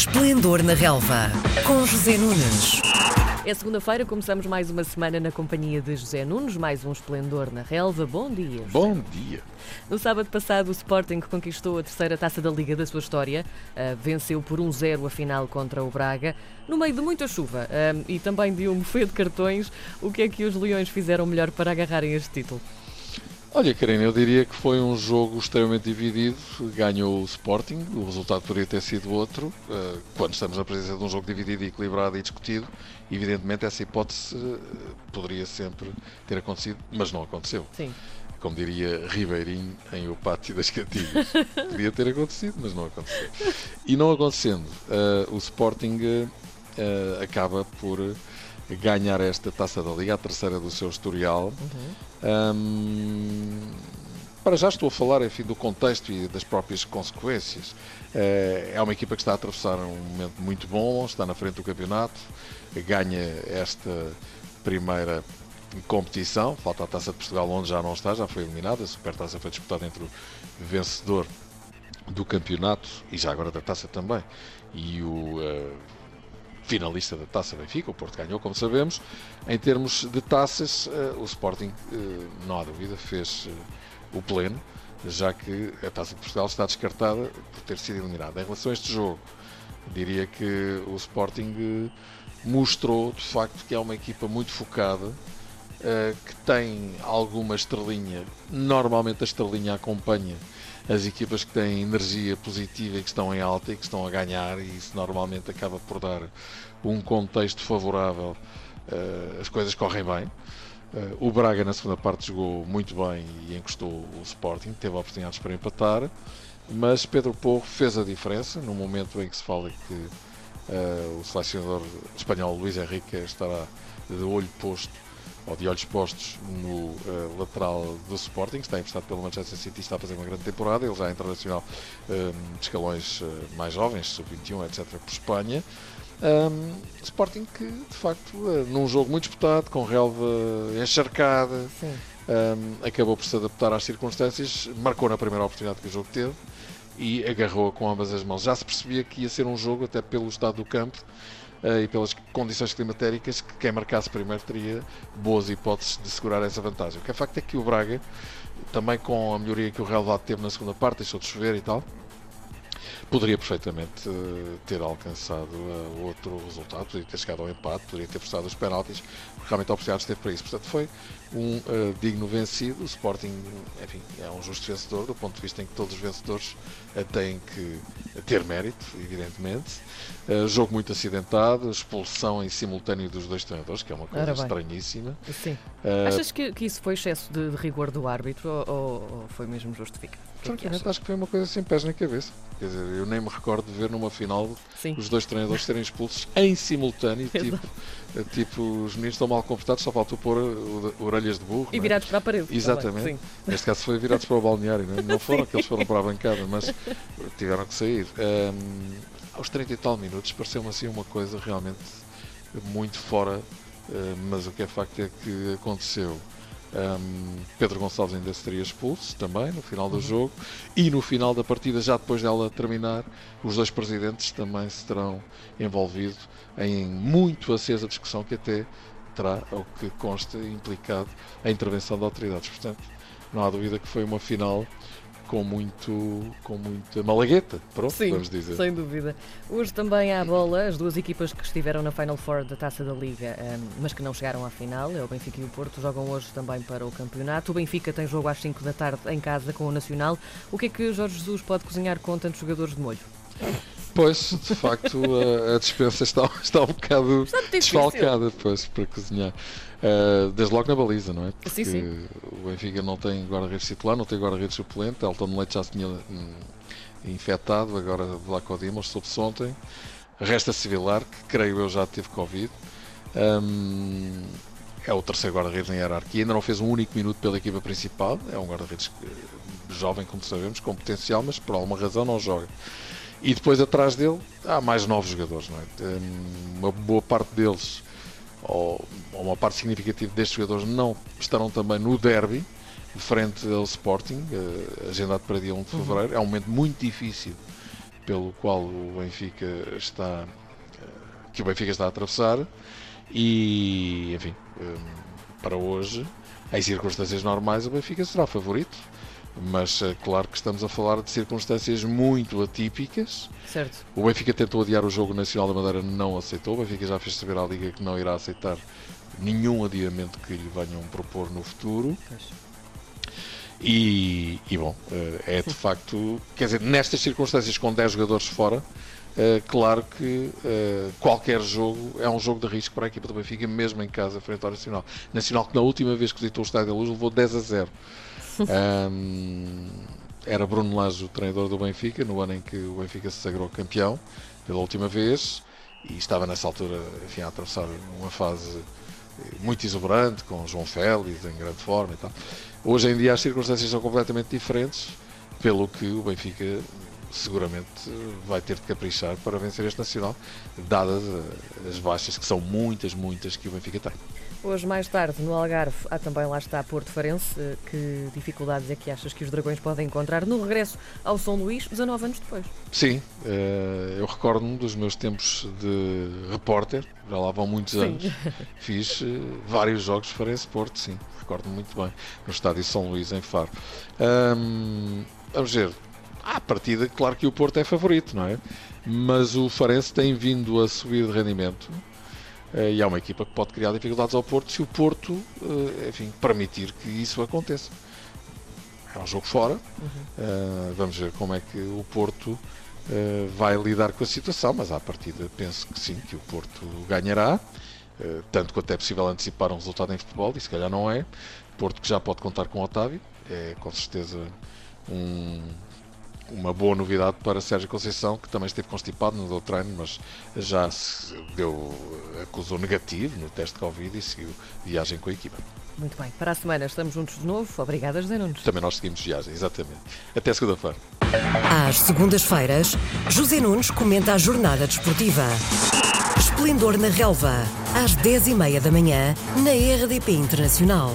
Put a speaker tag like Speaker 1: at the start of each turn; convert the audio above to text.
Speaker 1: Esplendor na Relva, com José Nunes.
Speaker 2: É segunda-feira, começamos mais uma semana na companhia de José Nunes, mais um Esplendor na Relva. Bom dia. José.
Speaker 3: Bom dia.
Speaker 2: No sábado passado, o Sporting conquistou a terceira taça da Liga da sua história, uh, venceu por 1-0 a final contra o Braga, no meio de muita chuva uh, e também de um buffet de cartões. O que é que os Leões fizeram melhor para agarrarem este título?
Speaker 3: Olha, Karina, eu diria que foi um jogo extremamente dividido. Ganhou o Sporting, o resultado poderia ter sido outro. Eh, quando estamos na presença de um jogo dividido, equilibrado e discutido, evidentemente essa hipótese eh, poderia sempre ter acontecido, mas não aconteceu.
Speaker 2: Sim.
Speaker 3: Como diria Ribeirinho em O Pátio das Catilhas. Podia ter acontecido, mas não aconteceu. E não acontecendo, uh, o Sporting acaba por ganhar esta taça da Liga, a terceira do seu historial. Uhum. Para já estou a falar enfim, do contexto e das próprias consequências. Uh, é uma equipa que está a atravessar um momento muito bom, está na frente do campeonato, ganha esta primeira competição, falta a Taça de Portugal onde já não está, já foi eliminada, a Supertaça foi disputada entre o vencedor do campeonato e já agora da Taça também. E o uh, finalista da Taça Benfica, o Porto ganhou, como sabemos. Em termos de taças, uh, o Sporting, uh, não há dúvida, fez uh, o pleno, já que a Taça de Portugal está descartada por ter sido eliminada. Em relação a este jogo, diria que o Sporting mostrou, de facto, que é uma equipa muito focada, que tem alguma estrelinha, normalmente a estrelinha acompanha as equipas que têm energia positiva e que estão em alta e que estão a ganhar, e isso normalmente acaba por dar um contexto favorável, uh, as coisas correm bem. Uh, o Braga na segunda parte jogou muito bem e encostou o Sporting, teve oportunidades para empatar, mas Pedro Porro fez a diferença no momento em que se fala que uh, o selecionador espanhol Luís Henrique estará de olho posto ou de olhos postos no uh, lateral do Sporting, que está emprestado pelo Manchester City está a fazer uma grande temporada. Ele já é internacional uh, de escalões uh, mais jovens, sub-21, etc., por Espanha. Um, Sporting que, de facto, num jogo muito disputado, com relva encharcada, um, acabou por se adaptar às circunstâncias, marcou na primeira oportunidade que o jogo teve e agarrou com ambas as mãos. Já se percebia que ia ser um jogo, até pelo estado do campo, uh, e pelas condições climatéricas que quem marcasse primeiro teria boas hipóteses de segurar essa vantagem. O que é facto é que o Braga, também com a melhoria que o Real Valde teve na segunda parte, deixou de chover e tal, poderia perfeitamente uh, ter alcançado uh, outro resultado, poderia ter chegado ao empate, poderia ter forçado os penaltis, porque realmente a oportunidade esteve para isso. Portanto, foi um uh, digno vencido. O Sporting, enfim, é um justo vencedor, do ponto de vista em que todos os vencedores têm que ter mérito, evidentemente. jogo muito acidentado, expulsão em simultâneo dos dois treinadores, que é uma coisa estranhíssima.
Speaker 2: Sim. Achas que, que, isso foi excesso de, de rigor do árbitro ou, ou foi mesmo justificado?
Speaker 3: Francamente, acho que foi uma coisa sem pés na cabeça. Quer dizer, eu nem me recordo de ver numa final Sim. os dois treinadores serem expulsos em simultâneo, tipo, tipo os meninos estão mal comportados, só faltou pôr orelhas de burro.
Speaker 2: E é? virados para a parede.
Speaker 3: Exatamente. Neste caso foi virados para o balneário, não, é? não foram que eles foram para a bancada, mas tiveram que sair. Um, aos 30 e tal minutos pareceu-me assim uma coisa realmente muito fora, uh, mas o que é facto é que aconteceu. Um, Pedro Gonçalves ainda seria expulso também no final do uhum. jogo e no final da partida, já depois dela terminar, os dois presidentes também se terão envolvido em muito acesa discussão que até terá, ao que consta, implicado a intervenção de autoridades. Portanto, não há dúvida que foi uma final com muito com muita malagueta, pronto,
Speaker 2: Sim,
Speaker 3: vamos dizer.
Speaker 2: sem dúvida. Hoje também há bola, as duas equipas que estiveram na Final Four da Taça da Liga, um, mas que não chegaram à final, é o Benfica e o Porto, jogam hoje também para o campeonato. O Benfica tem jogo às 5 da tarde em casa com o Nacional. O que é que Jorge Jesus pode cozinhar com tantos jogadores de molho?
Speaker 3: Pois, de facto, a, a dispensa está, está um bocado desfalcada pois, para cozinhar. Uh, desde logo na baliza, não é?
Speaker 2: Porque sim, sim.
Speaker 3: o Benfica não tem guarda-redes titular, não tem guarda-redes suplente. Elton Leite já se tinha hum, infectado, agora Vlaco Dimos soube-se ontem. Resta Civilar, que creio eu já teve Covid. Um, é o terceiro guarda-redes em hierarquia, ainda não fez um único minuto pela equipa principal. É um guarda-redes jovem, como sabemos, com potencial, mas por alguma razão não joga. E depois atrás dele há mais novos jogadores, não é? Hum, uma boa parte deles ou, uma parte significativa destes jogadores não estarão também no derby, frente ao Sporting, uh, agendado para dia 1 de uhum. fevereiro. É um momento muito difícil pelo qual o Benfica está que o Benfica está a atravessar e enfim para hoje em circunstâncias normais o Benfica será favorito mas claro que estamos a falar de circunstâncias muito atípicas.
Speaker 2: Certo.
Speaker 3: O Benfica tentou adiar o jogo nacional da Madeira, não aceitou. O Benfica já fez saber à Liga que não irá aceitar nenhum adiamento que lhe venham propor no futuro. E, e, bom, eh, é de facto, quer dizer, nestas circunstâncias com 10 jogadores fora, é claro que é, qualquer jogo é um jogo de risco para a equipa do Benfica, mesmo em casa, frente ao Nacional. Nacional que na última vez que visitou o Estádio da Luz levou 10 a 0. um, era Bruno Lage o treinador do Benfica, no ano em que o Benfica se sagrou campeão, pela última vez, e estava nessa altura enfim, a atravessar uma fase muito exuberante, com João Félix em grande forma e tal. Hoje em dia as circunstâncias são completamente diferentes, pelo que o Benfica seguramente vai ter de caprichar para vencer este Nacional, dadas as baixas, que são muitas, muitas que o Benfica tem.
Speaker 2: Hoje, mais tarde, no Algarve, há também lá está Porto Farense. Que dificuldades é que achas que os Dragões podem encontrar no regresso ao São Luís, 19 anos depois?
Speaker 3: Sim, eh, eu recordo-me dos meus tempos de repórter, já lá vão muitos sim. anos. Fiz eh, vários jogos Farense Porto, sim, recordo-me muito bem, no estádio São Luís, em Faro. vamos ver, à partida, claro que o Porto é favorito, não é? Mas o Farense tem vindo a subir de rendimento eh, e é uma equipa que pode criar dificuldades ao Porto se o Porto, eh, enfim, permitir que isso aconteça. É um jogo fora. Uhum. Uh, vamos ver como é que o Porto vai lidar com a situação, mas à partida penso que sim, que o Porto ganhará. Tanto quanto é possível antecipar um resultado em futebol, e se calhar não é. Porto que já pode contar com o Otávio, é com certeza um, uma boa novidade para Sérgio Conceição, que também esteve constipado no do treino, mas já se deu, acusou negativo no teste de Covid e seguiu viagem com a equipa.
Speaker 2: Muito bem, para a semana estamos juntos de novo. Obrigada, José Nunes.
Speaker 3: Também nós seguimos viagem, exatamente. Até segunda-feira.
Speaker 1: Às segundas-feiras, José Nunes comenta a jornada desportiva. Esplendor na Relva, às 10h30 da manhã, na RDP Internacional.